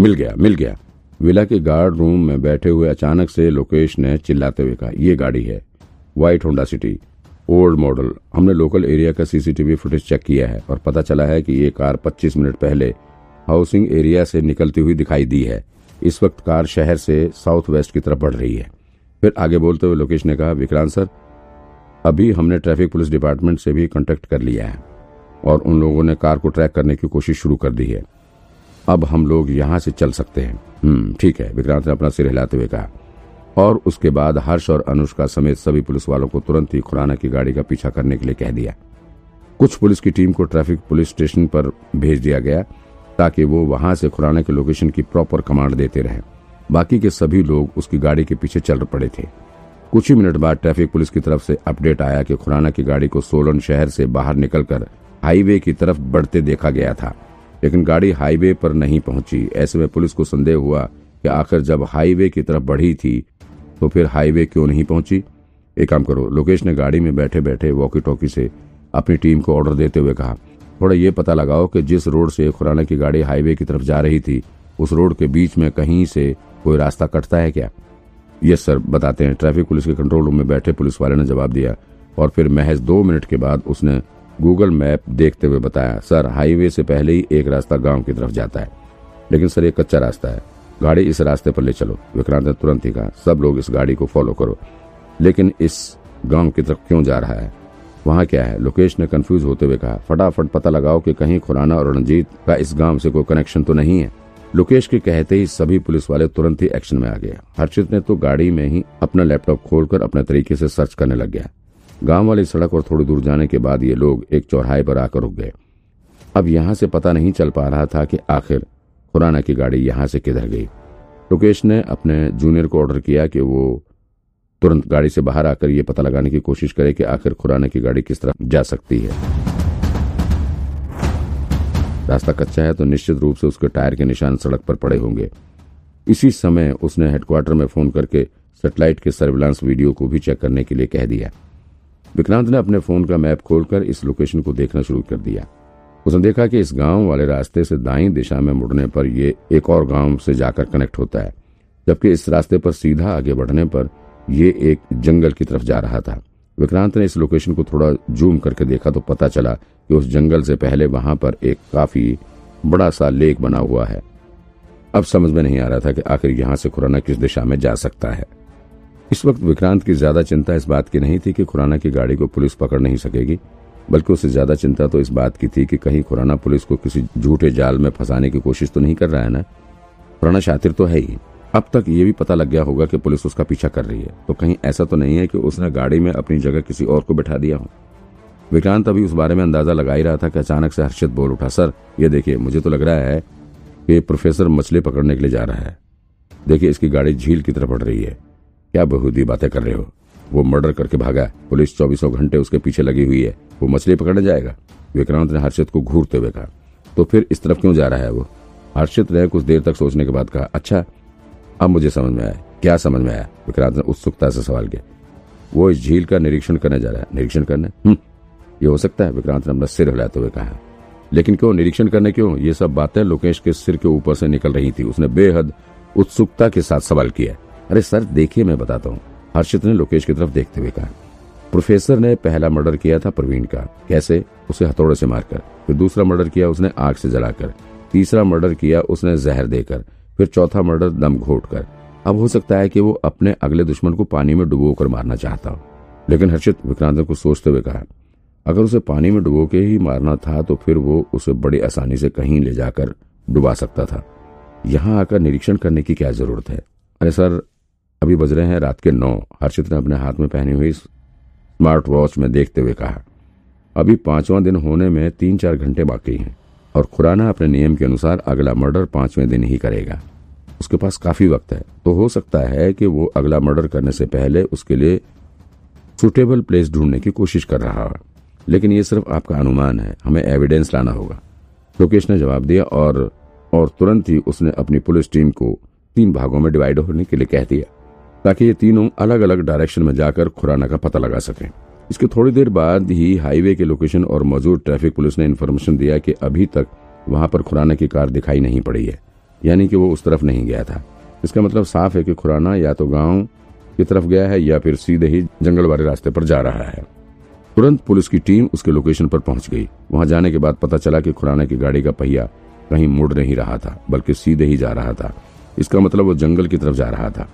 मिल गया मिल गया। विला के गार्ड रूम में बैठे हुए अचानक से लोकेश ने चिल्लाते हुए कहा यह गाड़ी है, white Honda city, old model. हमने लोकल एरिया का सीसीटीवी फुटेज चेक किया है और पता चला है कि ये कार 25 मिनट पहले हाउसिंग एरिया से निकलती हुई दिखाई दी है। इस वक्त कार शहर से साउथ वेस्ट की तरफ़ बढ़ रही है। फिर आगे बोलते हुए लोकेश ने कहा, विक्रांत सर, अभी हमने ट्रैफ़िक पुलिस डिपार्टमेंट से भी कॉन्टेक्ट कर लिया है और उन लोगों ने कार को ट्रैक करने की कोशिश शुरू कर दी है। अब हम लोग यहाँ से चल सकते हैं। हम्म ठीक है, विक्रांत ने अपना सिर हिलाते हुए कहा। और उसके बाद हर्ष और अनुष्का समेत सभी पुलिस वालों को तुरंत ही खुराना की गाड़ी का पीछा करने के लिए कह दिया। कुछ पुलिस की टीम को ट्रैफ़िक पुलिस स्टेशन पर भेज दिया गया, ताकि वो वहाँ से खुराना के लोकेशन की प्रॉपर कमांड देते रहे। बाकी के सभी लोग उसकी गाड़ी के पीछे चल पड़े थे। कुछ ही मिनट बाद ट्रैफ़िक पुलिस की तरफ़ से अपडेट आया कि खुराना की गाड़ी को सोलन शहर से बाहर निकलकर हाईवे की तरफ़ बढ़ते देखा गया था। लेकिन गाड़ी हाईवे पर नहीं पहुँची। ऐसे में पुलिस को संदेह हुआ कि आखिर जब हाईवे की तरफ़ बढ़ी थी तो फिर हाईवे क्यों नहीं पहुँची? एक काम करो, लोकेश ने गाड़ी में बैठे बैठे वॉकी टॉकी से अपनी टीम को ऑर्डर देते हुए कहा, थोड़ा ये पता लगाओ कि जिस रोड से खुराना की गाड़ी हाईवे की तरफ़ जा रही थी, उस रोड के बीच में कहीं से कोई रास्ता कटता है क्या? यस, सर, बताते हैं। ट्रैफ़िक पुलिस के कंट्रोल रूम में बैठे पुलिस वाले ने जवाब दिया और फिर महज दो मिनट के बाद उसने गूगल मैप देखते हुए बताया, सर, हाईवे से पहले ही एक रास्ता गाँव की तरफ़ जाता है। लेकिन सर, ये कच्चा रास्ता है। गाड़ी इस रास्ते पर ले चलो। विक्रांत ने तुरंत ही कहा, सब लोग इस गाड़ी को फॉलो करो। लेकिन इस गाँव की तरफ़ क्यों जा रहा है? वहाँ क्या है? लोकेश ने कंफ्यूज होते हुए कहा, फटाफट पता लगाओ कि कहीं खुराना और रणजीत का इस गाँव से कोई कनेक्शन तो नहीं है? लोकेश के कहते ही सभी पुलिस वाले तुरंत ही एक्शन में आ गए। हर्षित ने तो गाड़ी में ही अपना लैपटॉप खोलकर अपने तरीके से सर्च करने लग गया। गाँव वाली सड़क और थोड़ी दूर जाने के बाद ये लोग एक चौराहे पर आकर रुक गए। अब यहाँ से पता नहीं चल पा रहा था कि आखिर खुराना की गाड़ी यहाँ से किधर गई। लोकेश ने अपने जूनियर को ऑर्डर किया कि वो तुरंत गाड़ी से बाहर आकर ये पता लगाने की कोशिश करे कि आखिर खुराना की गाड़ी किस तरह जा सकती है। रास्ता कच्चा है तो निश्चित रूप से उसके टायर के निशान सड़क पर पड़े होंगे। इसी समय उसने हेडक्वार्टर में फ़ोन करके सेटेलाइट के सर्विलांस वीडियो को भी चेक करने के लिए कह दिया। विक्रांत ने अपने फ़ोन का मैप खोलकर इस लोकेशन को देखना शुरू कर दिया। उसने देखा कि इस गाँव वाले रास्ते से दाई दिशा में मुड़ने पर यह एक और गाँव से जाकर कनेक्ट होता है, जबकि इस रास्ते पर सीधा आगे बढ़ने पर यह एक जंगल की तरफ़ जा रहा था। विक्रांत ने इस लोकेशन को थोड़ा जूम करके देखा तो पता चला कि उस जंगल से पहले वहाँ पर एक काफ़ी बड़ा सा लेक बना हुआ है। अब समझ में नहीं आ रहा था कि आखिर यहाँ से खुराना किस दिशा में जा सकता है। इस वक्त विक्रांत की ज़्यादा चिंता इस बात की नहीं थी कि खुराना की गाड़ी को पुलिस पकड़ नहीं सकेगी, बल्कि उससे ज़्यादा चिंता तो इस बात की थी कि कहीं खुराना पुलिस को किसी झूठे जाल में फंसाने की कोशिश तो नहीं कर रहा है ना? खुराना शातिर तो है ही। अब तक ये भी पता लग गया होगा कि पुलिस उसका पीछा कर रही है। तो कहीं ऐसा तो नहीं है कि उसने गाड़ी में अपनी जगह किसी और को बैठा दिया हो। विक्रांत अभी उस बारे में अंदाज़ा लगा ही रहा था कि अचानक से हर्षित बोल उठा, सर, ये देखिए, मुझे तो लग रहा है कि प्रोफेसर मछली पकड़ने के लिए जा रहा है। देखिए, इसकी गाड़ी झील की तरफ़ बढ़ रही है। क्या बहुदी बातें कर रहे हो? वो मर्डर करके भागा है। पुलिस चौबीसों घंटे उसके पीछे लगी हुई है। वो मछली पकड़ने जाएगा। विक्रांत ने हर्षित को घूरते हुए कहा तो फिर इस तरफ़ क्यों जा रहा है वो? हर्षित ने कुछ देर तक सोचने के बाद कहा अच्छा अब मुझे समझ में आया। क्या समझ में आया? विक्रांत ने उत्सुकता से सवाल किया, वो इस झील का निरीक्षण करने जा रहा है। निरीक्षण करने? हम्म ये हो सकता है, विक्रांत ने अपना सिर हिलाते हुए कहा, लेकिन क्यों? निरीक्षण करने क्यों? ये सब बातें लोकेश के सिर के ऊपर से निकल रही थी। उसने बेहद उत्सुकता के साथ सवाल किया अरे सर, देखिए, मैं बताता हूँ। हर्षित ने लोकेश की तरफ़ देखते हुए कहा, प्रोफेसर ने पहला मर्डर किया था प्रवीण का। कैसे? उसे हथौड़े से मारकर। फिर दूसरा मर्डर किया उसने आग से जलाकर। तीसरा मर्डर किया उसने जहर देकर। फिर चौथा मर्डर दम घोट कर अब हो सकता है कि वो अपने अगले दुश्मन को पानी में डुबो कर मारना चाहता हो। लेकिन हर्षित विक्रांत ने कुछ सोचते हुए कहा, अगर उसे पानी में डुबो के ही मारना था तो फिर वो उसे बड़ी आसानी से कहीं ले जाकर डुबा सकता था। यहाँ आकर निरीक्षण करने की क्या ज़रूरत है? अरे सर अभी बज रहे हैं रात के नौ। हर्षित ने अपने हाथ में पहनी हुई स्मार्ट वॉच में देखते हुए कहा, अभी पांचवा दिन होने में तीन चार घंटे बाकी हैं और खुराना अपने नियम के अनुसार अगला मर्डर पाँचवें दिन ही करेगा। उसके पास काफ़ी वक्त है तो हो सकता है कि वो अगला मर्डर करने से पहले उसके लिए सुटेबल प्लेस ढूँढने की कोशिश कर रहा है। लेकिन ये सिर्फ़ आपका अनुमान है, हमें एविडेंस लाना होगा। लोकेश ने जवाब दिया और और तुरंत ही उसने अपनी पुलिस टीम को तीन भागों में डिवाइड होने के लिए कह दिया। ताकि ये तीनों अलग अलग डायरेक्शन में जाकर खुराना का पता लगा सकें। इसके थोड़ी देर बाद ही हाईवे के लोकेशन और मौजूद ट्रैफ़िक पुलिस ने इन्फॉर्मेशन दिया कि अभी तक वहाँ पर खुराना की कार दिखाई नहीं पड़ी है, यानी कि वो उस तरफ़ नहीं गया था। इसका मतलब साफ़ है कि खुराना या तो गाँव की तरफ़ गया है या फिर सीधे ही जंगल वाले रास्ते पर जा रहा है। तुरंत पुलिस की टीम उसके लोकेशन पर पहुँच गई। वहाँ जाने के बाद पता चला कि खुराना की गाड़ी का पहिया कहीं मुड़ नहीं रहा था, बल्कि सीधे ही जा रहा था। इसका मतलब वो जंगल की तरफ़ जा रहा था।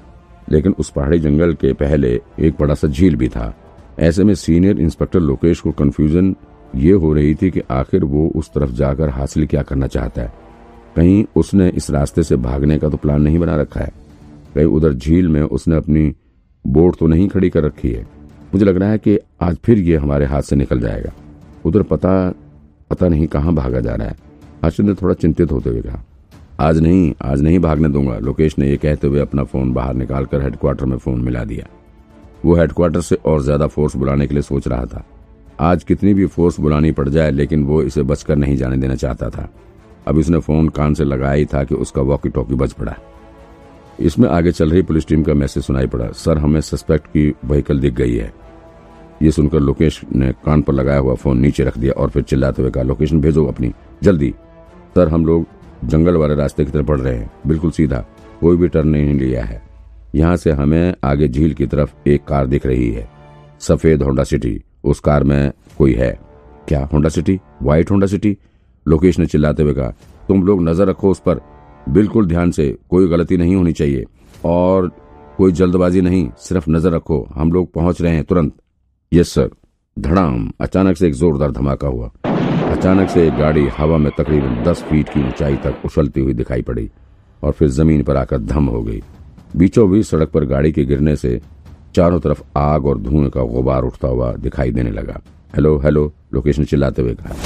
लेकिन उस पहाड़ी जंगल के पहले एक बड़ा सा झील भी था। ऐसे में सीनियर इंस्पेक्टर लोकेश को कंफ्यूजन ये हो रही थी कि आखिर वो उस तरफ़ जाकर हासिल क्या करना चाहता है। कहीं उसने इस रास्ते से भागने का तो प्लान नहीं बना रखा है। कहीं उधर झील में उसने अपनी बोट तो नहीं खड़ी कर रखी है। मुझे लग रहा है कि आज फिर ये हमारे हाथ से निकल जाएगा। उधर पता पता नहीं कहाँ भागा जा रहा है। हर्षद ने थोड़ा चिंतित होते हुए कहा आज नहीं आज नहीं भागने दूँगा। लोकेश ने यह कहते हुए अपना फ़ोन बाहर निकालकर हेडक्वार्टर में फ़ोन मिला दिया। वो हेडक्वार्टर से और ज़्यादा फोर्स बुलाने के लिए सोच रहा था। आज कितनी भी फोर्स बुलानी पड़ जाए, लेकिन वो इसे बचकर नहीं जाने देना चाहता था। अब उसने फ़ोन कान से लगाया ही था कि उसका वॉकी टॉकी बच पड़ा। इसमें आगे चल रही पुलिस टीम का मैसेज सुनाई पड़ा। सर, हमें सस्पेक्ट की व्हीकल दिख गई है। ये सुनकर लोकेश ने कान पर लगाया हुआ फ़ोन नीचे रख दिया और फिर चिल्लाते हुए कहा, लोकेशन भेजो अपनी, जल्दी। सर, हम लोग जंगल वाले रास्ते की तरफ़ बढ़ रहे हैं। बिल्कुल सीधा। कोई भी टर्न नहीं लिया है। यहाँ से हमें आगे झील की तरफ़ एक कार दिख रही है। सफ़ेद होंडा सिटी। उस कार में कोई है। क्या Honda city? White Honda city? Lokesh ने चिल्लाते हुए कहा, तुम लोग नज़र रखो उस पर। बिल्कुल ध्यान से। कोई गलती नहीं होनी चाहिए। और कोई जल्दबाजी नहीं। सिर्फ़ नज़र रखो। हम लोग पहुँच रहे हैं तुरंत। Yes, sir. धड़ाम। अचानक से एक जोरदार धमाका हुआ। अचानक से एक गाड़ी हवा में तकरीबन दस फीट की ऊंचाई तक उछलती हुई दिखाई पड़ी और फिर ज़मीन पर आकर धम हो गई। बीचों बीच सड़क पर गाड़ी के गिरने से चारों तरफ़ आग और धुएँ का गुबार उठता हुआ दिखाई देने लगा। हेलो हेलो, लोकेशन चिल्लाते हुए कहा।